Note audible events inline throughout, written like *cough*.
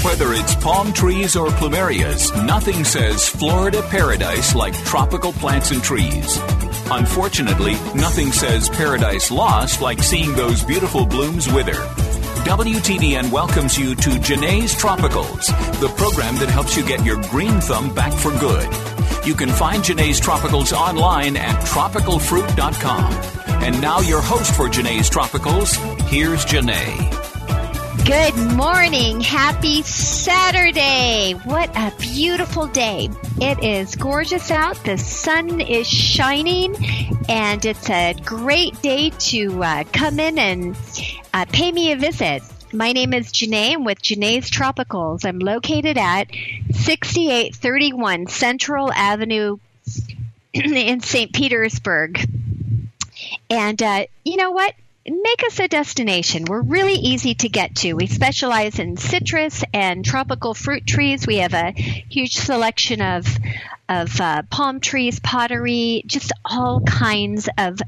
Whether it's palm trees or plumerias, nothing says Florida paradise like tropical plants and trees. Unfortunately, nothing says paradise lost like seeing those beautiful blooms wither. WTBN welcomes you to Jene's Tropicals, the program that helps you get your green thumb back for good. You can find Jene's Tropicals online at tropicalfruit.com. And now, your host for Jene's Tropicals, here's Jene. Good morning. Happy Saturday. What a beautiful day. It is gorgeous out. The sun is shining, and it's a great day to uh, come in and uh, pay me a visit. My name is Jene. I'm with Jene's Tropicals. I'm located at 6831 Central Avenue *clears throat* in St. Petersburg. And uh, you know what? Make us a destination. We're really easy to get to. We specialize in citrus and tropical fruit trees. We have a huge selection of of uh, palm trees, pottery, just all kinds of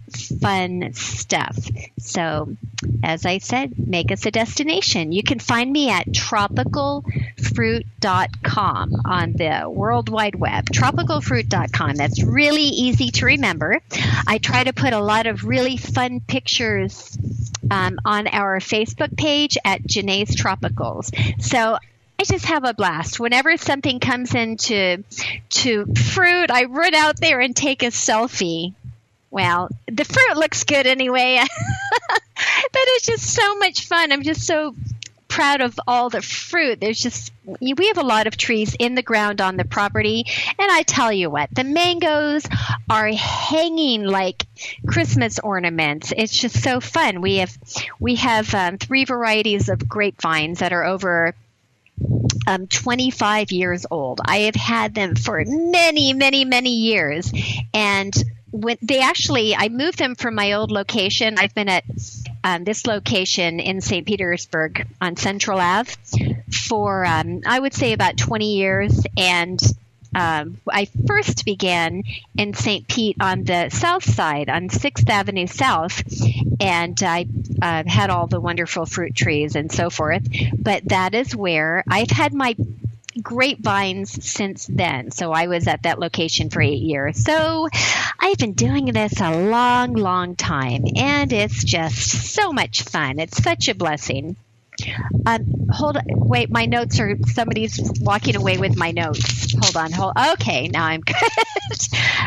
fun stuff. So, as I said, make us a destination. You can find me at tropicalfruit.com on the World Wide Web. Tropicalfruit.com. That's really easy to remember. I try to put a lot of really fun pictures um, on our Facebook page at Jene's Tropicals. So I just have a blast. Whenever something comes into to fruit, I run out there and take a selfie. Well, the fruit looks good anyway. *laughs* but it's just so much fun. I'm just so proud of all the fruit. There's just we have a lot of trees in the ground on the property, and I tell you what, the mangoes are hanging like Christmas ornaments. It's just so fun. We have we have um, three varieties of grapevines that are over um, 25 years old. I have had them for many, many, many years. And when they actually, I moved them from my old location. I've been at um, this location in St. Petersburg on Central Ave for, um, I would say, about 20 years. And um, I first began in St. Pete on the south side, on Sixth Avenue South, and I uh, had all the wonderful fruit trees and so forth. But that is where I've had my grapevines since then. So I was at that location for eight years. So I've been doing this a long, long time, and it's just so much fun. It's such a blessing. Um, hold. Wait, my notes are somebody's walking away with my notes. Hold on. Hold. Okay, now I'm *laughs* good.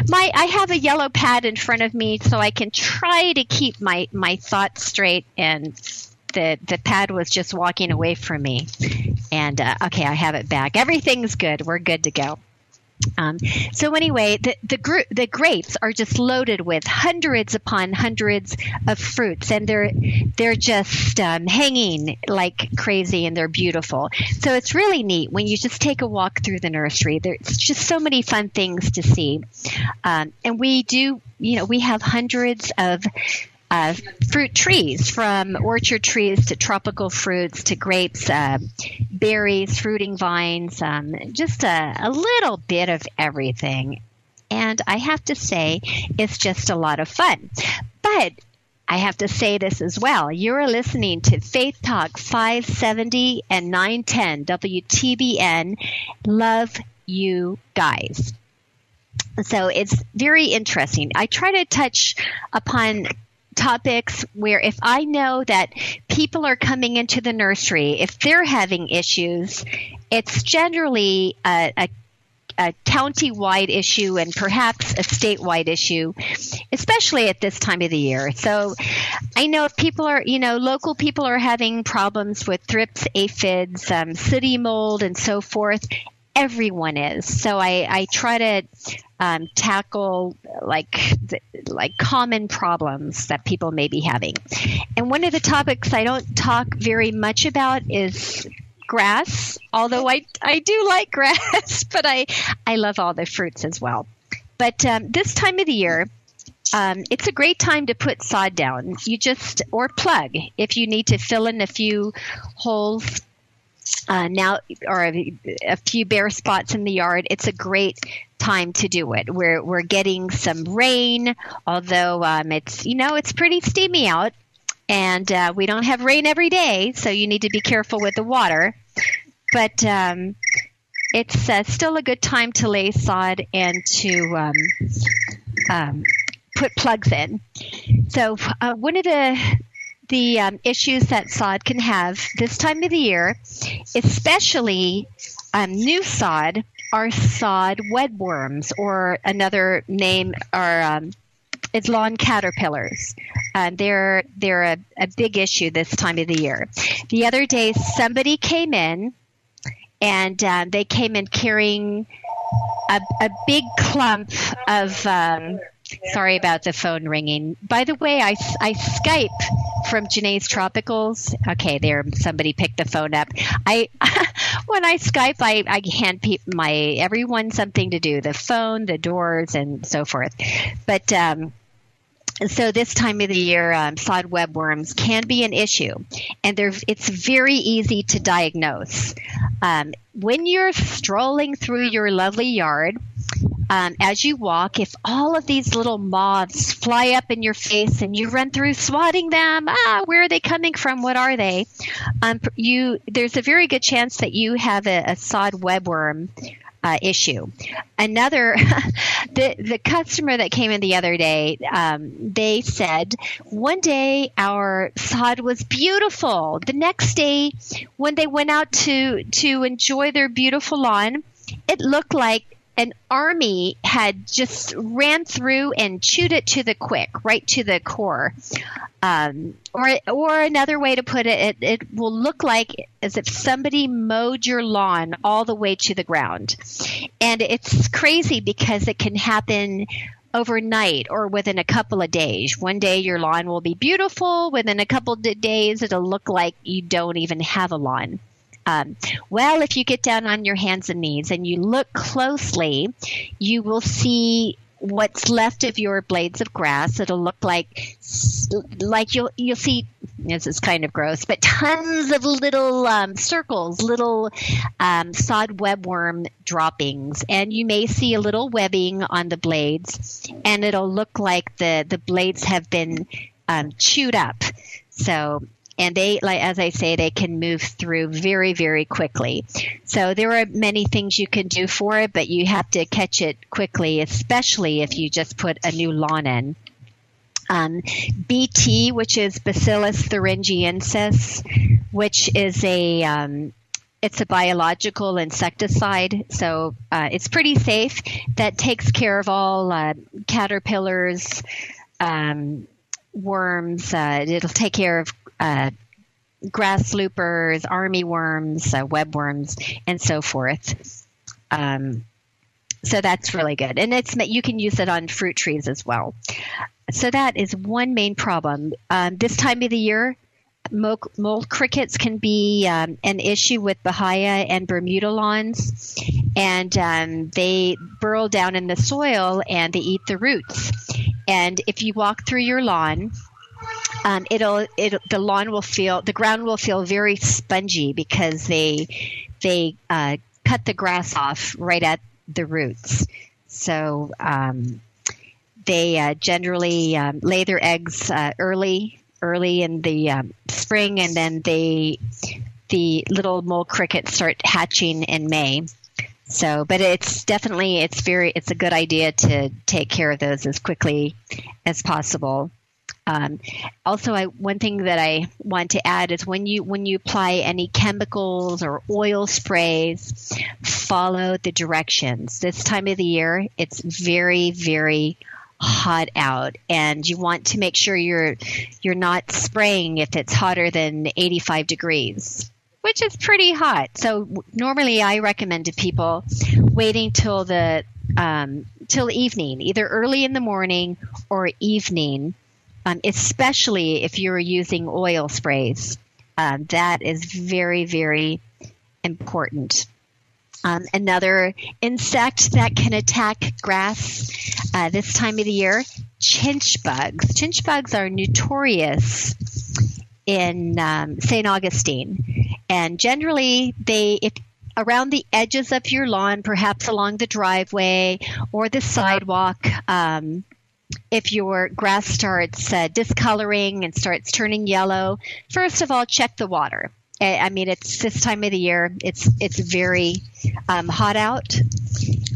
my I have a yellow pad in front of me so I can try to keep my my thoughts straight and the the pad was just walking away from me. And uh, okay, I have it back. Everything's good. We're good to go. Um, so anyway, the the, gr- the grapes are just loaded with hundreds upon hundreds of fruits, and they're they're just um, hanging like crazy, and they're beautiful. So it's really neat when you just take a walk through the nursery. There's just so many fun things to see, um, and we do. You know, we have hundreds of uh, fruit trees, from orchard trees to tropical fruits to grapes, uh, berries, fruiting vines, um, just a, a little bit of everything. And I have to say, it's just a lot of fun. But I have to say this as well. You're listening to Faith Talk 570 and 910 WTBN. Love you guys. So it's very interesting. I try to touch upon topics where if I know that people are coming into the nursery, if they're having issues, it's generally a, a a county-wide issue and perhaps a statewide issue, especially at this time of the year. So I know if people are, you know, local people are having problems with thrips, aphids, um, sooty mold, and so forth, everyone is. So I, I try to um, tackle like like common problems that people may be having. And one of the topics I don't talk very much about is grass. Although I I do like *laughs* grass, but I I love all the fruits as well. But um, this time of the year, um, it's a great time to put sod down. You just or plug if you need to fill in a few holes uh, now or a, a, few bare spots in the yard. It's a great time to do it. We're we're getting some rain, although um, it's you know it's pretty steamy out, and uh, we don't have rain every day, so you need to be careful with the water. But um, it's uh, still a good time to lay sod and to um, um put plugs in. So uh, one of the the um, issues that sod can have this time of the year, especially um, new sod, are sod webworms, or another name are um, is lawn caterpillars. Uh, they're they're a, a big issue this time of the year. The other day, somebody came in, and uh, they came in carrying a, a big clump of um, Sorry about the phone ringing. By the way, I, I Skype from Jene's Tropicals. Okay, there, somebody picked the phone up. I *laughs* when I Skype, I, I hand my everyone something to do: the phone, the doors, and so forth. But um, so this time of the year, um, sod webworms can be an issue, and it's very easy to diagnose. Um, when you're strolling through your lovely yard, um, as you walk, if all of these little moths fly up in your face and you run through swatting them, ah, where are they coming from? What are they? Um, you, there's a very good chance that you have a, a sod webworm uh, issue. Another, *laughs* the the customer that came in the other day, um, they said one day our sod was beautiful. The next day, when they went out to to enjoy their beautiful lawn, it looked like an army had just ran through and chewed it to the quick, right to the core. Um, or, or another way to put it, it, it will look like as if somebody mowed your lawn all the way to the ground. And it's crazy because it can happen overnight or within a couple of days. One day your lawn will be beautiful. Within a couple of days, it'll look like you don't even have a lawn. Um, well, if you get down on your hands and knees and you look closely, you will see what's left of your blades of grass. It'll look like like you'll you'll see. This is kind of gross, but tons of little um, circles, little um, sod webworm droppings, and you may see a little webbing on the blades, and it'll look like the the blades have been um, chewed up. So and they like as i say they can move through very very quickly so there are many things you can do for it but you have to catch it quickly especially if you just put a new lawn in um, bt which is bacillus thuringiensis which is a um, it's a biological insecticide, so uh, it's pretty safe. That takes care of all uh, caterpillars, um, worms. Uh, it'll take care of uh, grass loopers, army worms, uh, webworms, and so forth. Um, so that's really good, and it's you can use it on fruit trees as well. So that is one main problem. Um, this time of the year, mole, crickets can be um, an issue with Bahia and Bermuda lawns, and um, they burrow down in the soil and they eat the roots. And if you walk through your lawn um, it'll it the lawn will feel the ground will feel very spongy because they they uh, cut the grass off right at the roots. So um, they uh, generally um, lay their eggs uh, early early in the um, spring, and then they the little mole crickets start hatching in May. So, but it's definitely it's very it's a good idea to take care of those as quickly as possible. Um, also, I, one thing that I want to add is when you when you apply any chemicals or oil sprays, follow the directions. This time of the year, it's very very hot out, and you want to make sure you're you're not spraying if it's hotter than 85 degrees. which is pretty hot. So normally I recommend to people waiting till the um, till evening, either early in the morning or evening, um, especially if you're using oil sprays. Um, that is very, very important. Um, another insect that can attack grass uh, this time of the year, chinch bugs. Chinch bugs are notorious in um, St. Augustine, and generally they, if around the edges of your lawn, perhaps along the driveway or the sidewalk. Um, if your grass starts uh, discoloring and starts turning yellow, first of all, check the water. I mean, it's this time of the year. It's it's very um, hot out,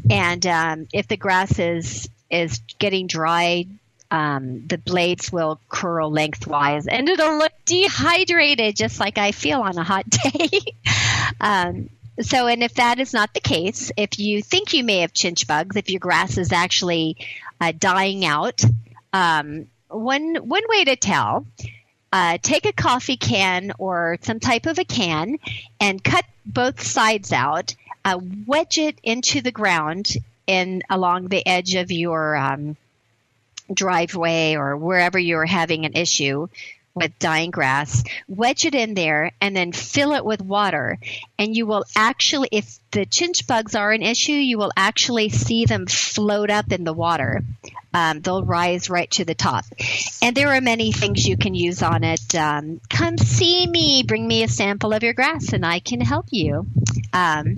and um, if the grass is is getting dry, um, the blades will curl lengthwise, and it'll look dehydrated, just like I feel on a hot *laughs* day. Um, so, and if that is not the case, if you think you may have chinch bugs, if your grass is actually uh, dying out, um, one one way to tell: uh, take a coffee can or some type of a can and cut both sides out, uh, wedge it into the ground and along the edge of your um, driveway or wherever you're having an issue with dying grass, wedge it in there, and then fill it with water. And you will actually, if the chinch bugs are an issue, you will actually see them float up in the water. Um, they'll rise right to the top. And there are many things you can use on it. Um, come see me, bring me a sample of your grass, and I can help you. Um,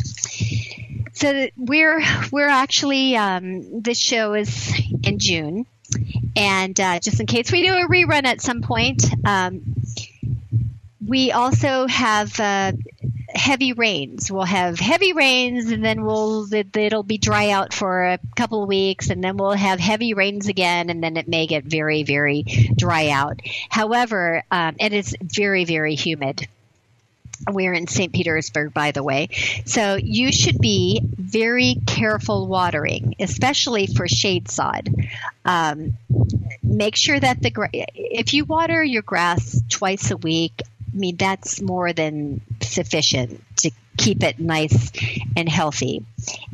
so we're we're actually um, this show is in June, and uh, just in case we do a rerun at some point, um, we also have uh, heavy rains. We'll have heavy rains, and then we'll it'll be dry out for a couple of weeks, and then we'll have heavy rains again, and then it may get very, very dry out. However, um, it is very, very humid. We're in St. Petersburg, by the way. So you should be very careful watering, especially for shade sod. Um, make sure that the if you water your grass twice a week, I mean that's more than sufficient to keep it nice and healthy.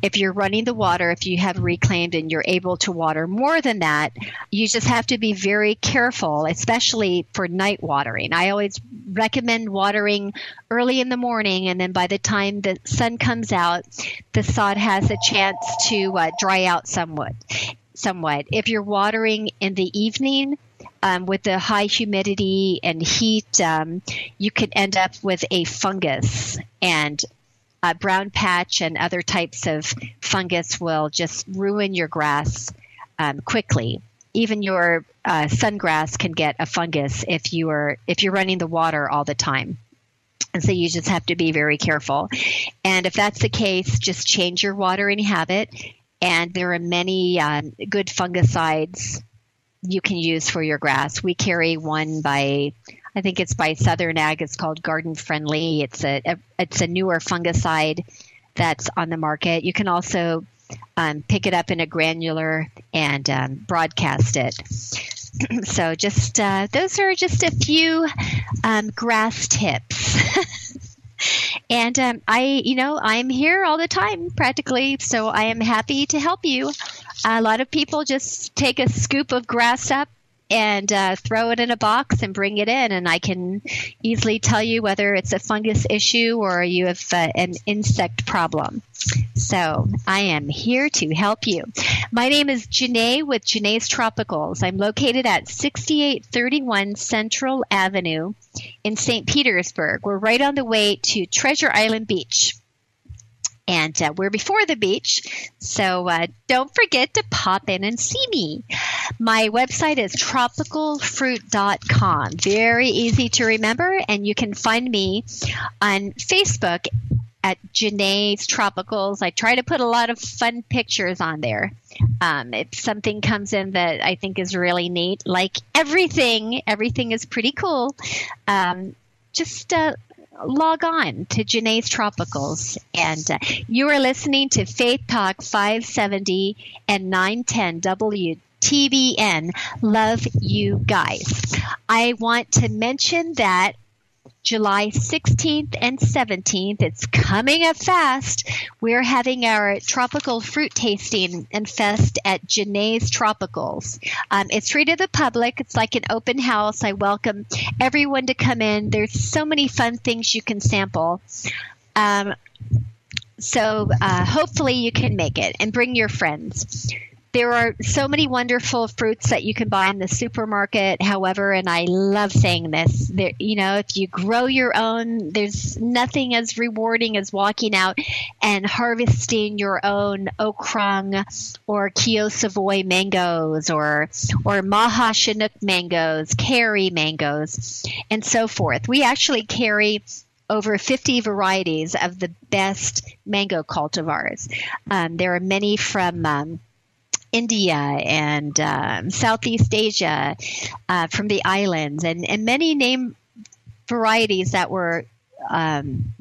If you're running the water, if you have reclaimed and you're able to water more than that, you just have to be very careful, especially for night watering. I always recommend watering early in the morning, and then by the time the sun comes out, the sod has a chance to uh, dry out somewhat. Somewhat. If you're watering in the evening, um, with the high humidity and heat, um, you could end up with a fungus and a brown patch and other types of fungus will just ruin your grass um, quickly. Even your uh, sungrass can get a fungus if you are if you're running the water all the time. And so you just have to be very careful. And if that's the case, just change your watering habit. And there are many um, good fungicides you can use for your grass. We carry one by, I think it's by Southern Ag. It's called Garden Friendly. It's a, a it's a newer fungicide that's on the market. You can also um, pick it up in a granular and um, broadcast it. *clears throat* so just uh, those are just a few um, grass tips. *laughs* and um, I, you know, I'm here all the time practically, so I am happy to help you. A lot of people just take a scoop of grass up and uh, throw it in a box and bring it in, and I can easily tell you whether it's a fungus issue or you have uh, an insect problem. So I am here to help you. My name is Jene with Jene's Tropicals. I'm located at 6831 Central Avenue in St. Petersburg. We're right on the way to Treasure Island Beach and uh, we're before the beach. So uh, don't forget to pop in and see me. My website is tropicalfruit.com. Very easy to remember, and you can find me on Facebook at Jene's Tropicals. I try to put a lot of fun pictures on there. Um, if something comes in that I think is really neat, like everything, everything is pretty cool. Um, just uh, log on to Jene's Tropicals. And uh, you are listening to Faith Talk 570 and 910 WTBN. Love you guys. I want to mention that July 16th and 17th. It's coming up fast. We're having our tropical fruit tasting and fest at Jene's Tropicals. Um, it's free to the public. It's like an open house. I welcome everyone to come in. There's so many fun things you can sample. Um, so uh, hopefully you can make it and bring your friends there are so many wonderful fruits that you can buy in the supermarket. However, and I love saying this, there, you know, if you grow your own, there's nothing as rewarding as walking out and harvesting your own Okrung or Keyo Savoy mangoes or or Maha Chanok mangoes, Carrie mangoes, and so forth. We actually carry over 50 varieties of the best mango cultivars. Um, there are many from um, India and um, Southeast Asia, uh, from the islands, and, and many name varieties that were um,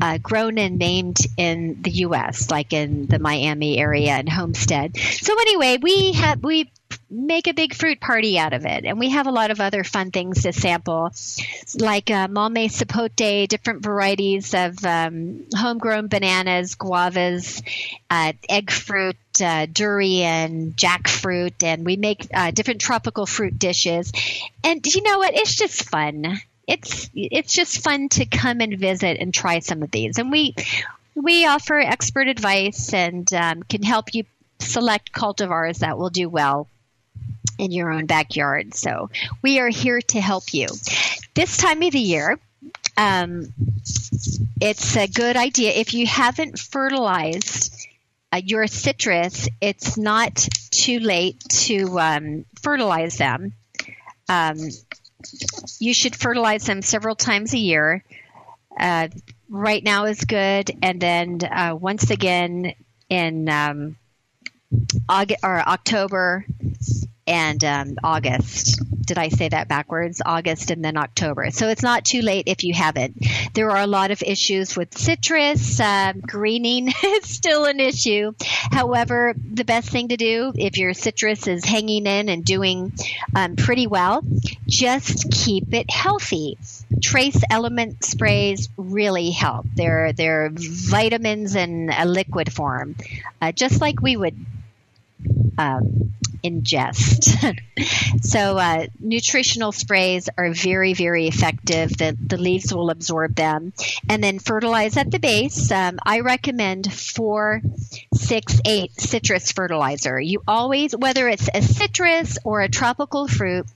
uh, grown and named in the U.S., like in the Miami area and Homestead. So anyway, we have we make a big fruit party out of it. And we have a lot of other fun things to sample, like uh, Mamey Sapote, different varieties of um, homegrown bananas, guavas, uh, egg fruit, uh, durian, jackfruit, and we make uh, different tropical fruit dishes. And you know what? It's just fun. It's it's just fun to come and visit and try some of these. And we we offer expert advice and um, can help you select cultivars that will do well in your own backyard. So we are here to help you. This time of the year, um, it's a good idea if you haven't fertilized uh, your citrus. It's not too late to um, fertilize them. Um, you should fertilize them several times a year. Uh, right now is good, and then uh, once again in um, August or October and um, August. Did I say that backwards? August and then October. So it's not too late if you haven't. There are a lot of issues with citrus. Uh, greening *laughs* is still an issue. However, the best thing to do if your citrus is hanging in and doing um, pretty well, just keep it healthy. Trace element sprays really help. They're, they're vitamins in a liquid form, uh, just like we would um, ingest. *laughs* so, uh, nutritional sprays are very, very effective. The, the leaves will absorb them. And then fertilize at the base. Um, I recommend four, six, eight citrus fertilizer. You always, whether it's a citrus or a tropical fruit,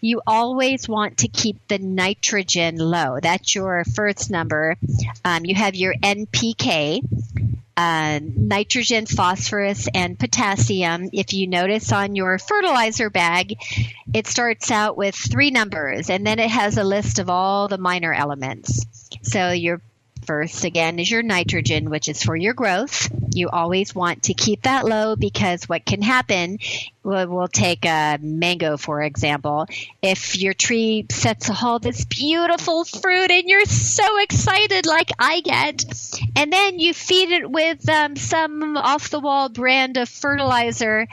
you always want to keep the nitrogen low. That's your first number. Um, you have your NPK uh, nitrogen, phosphorus, and potassium. If you notice on your fertilizer bag, it starts out with three numbers and then it has a list of all the minor elements. So your first again is your nitrogen, which is for your growth. You always want to keep that low because what can happen, we'll, we'll take a mango for example. If your tree sets all this beautiful fruit and you're so excited, like I get, and then you feed it with um, some off the wall brand of fertilizer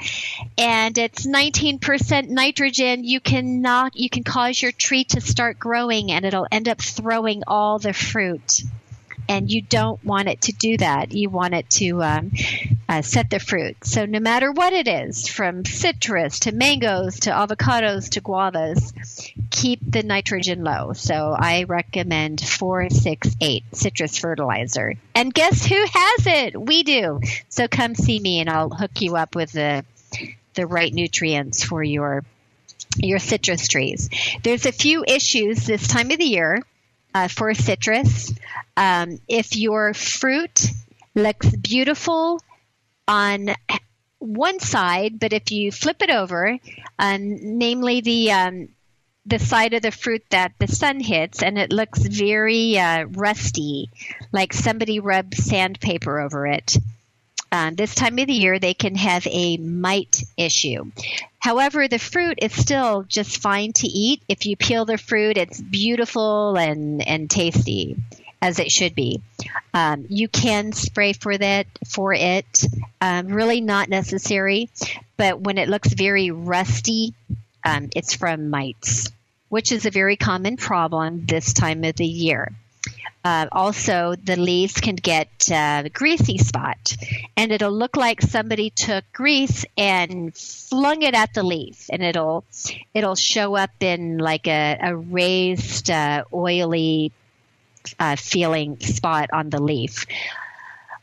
and it's 19% nitrogen, you can knock, you can cause your tree to start growing and it'll end up throwing all the fruit and you don't want it to do that. You want it to um, uh, set the fruit. So no matter what it is, from citrus to mangoes to avocados to guavas, keep the nitrogen low. So I recommend four, six, eight citrus fertilizer. And guess who has it? We do. So come see me, and I'll hook you up with the the right nutrients for your your citrus trees. There's a few issues this time of the year uh, for citrus. Um, if your fruit looks beautiful on one side, but if you flip it over, um, namely the um, the side of the fruit that the sun hits, and it looks very uh, rusty, like somebody rubbed sandpaper over it. Um, this time of the year, they can have a mite issue. However, the fruit is still just fine to eat. If you peel the fruit, it's beautiful and, and tasty as it should be. Um, you can spray for that for it. Um, really not necessary, but when it looks very rusty, um, it's from mites which is a very common problem this time of the year. Uh, also, the leaves can get uh, greasy spot, and it'll look like somebody took grease and flung it at the leaf, and it'll it'll show up in like a, a raised, uh, oily uh, feeling spot on the leaf.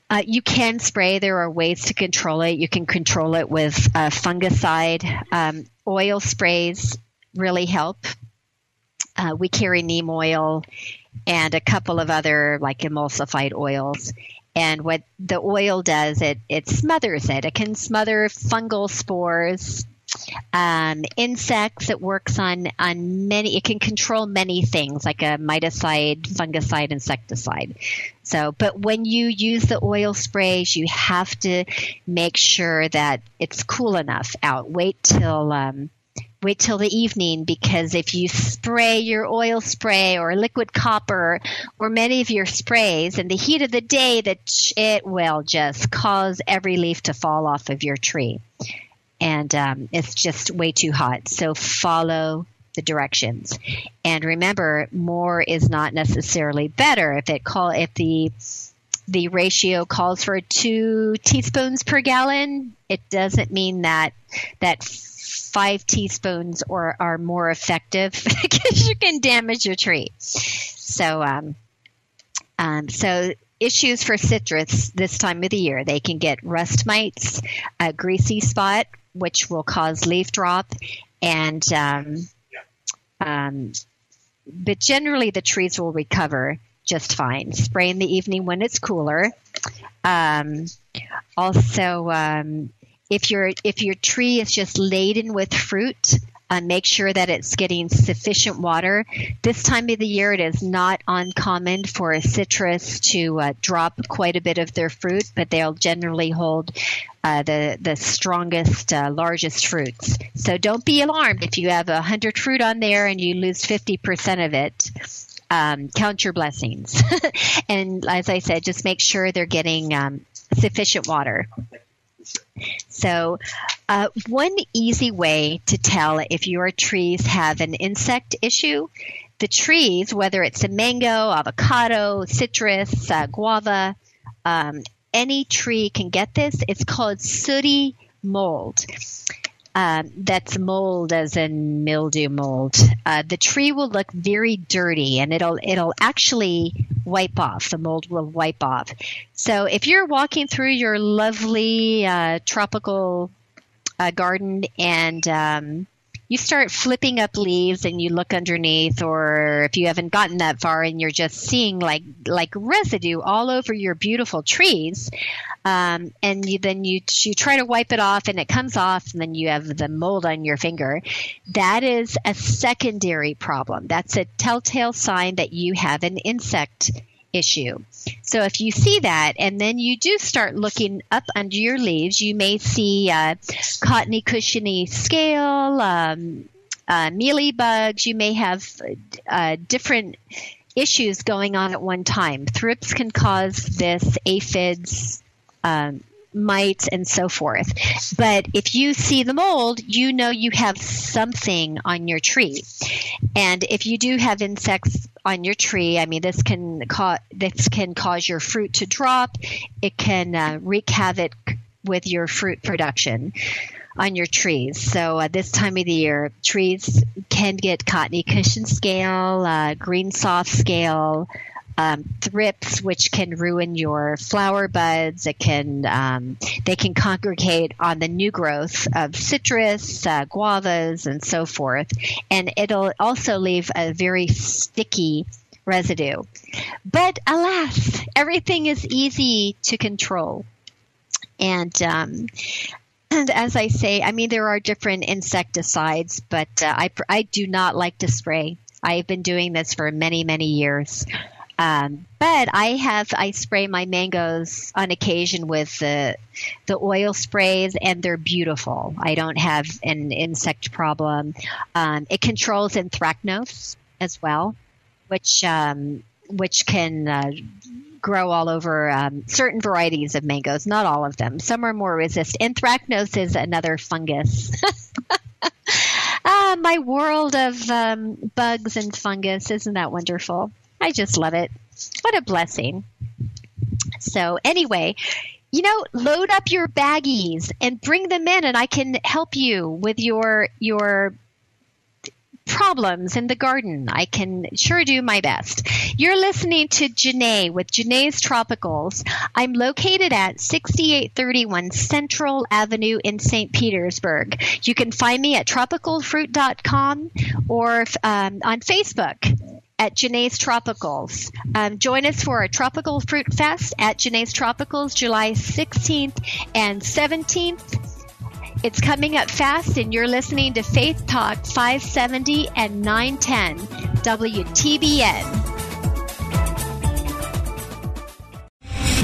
Uh, you can spray. There are ways to control it. You can control it with fungicide. Um, oil sprays really help. Uh, we carry neem oil and a couple of other like emulsified oils. And what the oil does, it, it smothers it. It can smother fungal spores, um, insects. It works on, on many, it can control many things like a miticide, fungicide, insecticide. So, but when you use the oil sprays, you have to make sure that it's cool enough out. Wait till, um, wait till the evening because if you spray your oil spray or liquid copper or many of your sprays in the heat of the day that it will just cause every leaf to fall off of your tree. And um, it's just way too hot. So follow the directions. And remember more is not necessarily better. If it call if the the ratio calls for two teaspoons per gallon it doesn't mean that that five teaspoons or are more effective *laughs* because you can damage your tree. So, um, um, so issues for citrus this time of the year they can get rust mites, a greasy spot, which will cause leaf drop, and um, um, but generally the trees will recover just fine. Spray in the evening when it's cooler. Um, also, um, if your if your tree is just laden with fruit, uh, make sure that it's getting sufficient water. This time of the year, it is not uncommon for a citrus to uh, drop quite a bit of their fruit, but they'll generally hold uh, the the strongest, uh, largest fruits. So don't be alarmed if you have a hundred fruit on there and you lose fifty percent of it. Um, count your blessings, *laughs* and as I said, just make sure they're getting um, sufficient water. So, uh, one easy way to tell if your trees have an insect issue, the trees, whether it's a mango, avocado, citrus, uh, guava, um, any tree can get this. It's called sooty mold. Um, that's mold as in mildew mold. Uh, the tree will look very dirty and it'll it'll actually wipe off. The mold will wipe off. So if you're walking through your lovely uh, tropical uh, garden and um, you start flipping up leaves and you look underneath or if you haven't gotten that far and you're just seeing like like residue all over your beautiful trees um, and you, then you you try to wipe it off and it comes off and then you have the mold on your finger that is a secondary problem. That's a telltale sign that you have an insect issue. So if you see that and then you do start looking up under your leaves, you may see uh, cottony cushiony scale, um, uh, mealy bugs. You may have uh, different issues going on at one time. Thrips can cause this, aphids, um, mites, and so forth. But if you see the mold, you know you have something on your tree. And if you do have insects on your tree, I mean, this can cause this can cause your fruit to drop. It can uh, wreak havoc with your fruit production on your trees. So uh, this time of the year, trees can get cottony cushion scale, uh, green soft scale, um, thrips, which can ruin your flower buds. It can um, they can congregate on the new growth of citrus, uh, guavas, and so forth, and it'll also leave a very sticky residue. But alas, everything is easy to control, and um, and as I say, I mean there are different insecticides, but uh, I I do not like to spray. I've been doing this for many many years. Um, but I have I spray my mangoes on occasion with the the oil sprays, and they're beautiful. I don't have an insect problem. Um, it controls anthracnose as well, which um, which can uh, grow all over um, certain varieties of mangoes, not all of them. Some are more resistant. Anthracnose is another fungus. *laughs* ah, my world of um, bugs and fungus. Isn't that wonderful? I just love it. What a blessing. So, anyway, you know, load up your baggies and bring them in, and I can help you with your your problems in the garden. I can sure do my best. You're listening to Jene with Jene's Tropicals. I'm located at 6831 Central Avenue in St. Petersburg. You can find me at tropicalfruit.com or um, on Facebook at Jene's Tropicals. Um, join us for our Tropical Fruit Fest at Jene's Tropicals July 16th and 17th. It's coming up fast, and you're listening to Faith Talk 570 and 910 WTBN.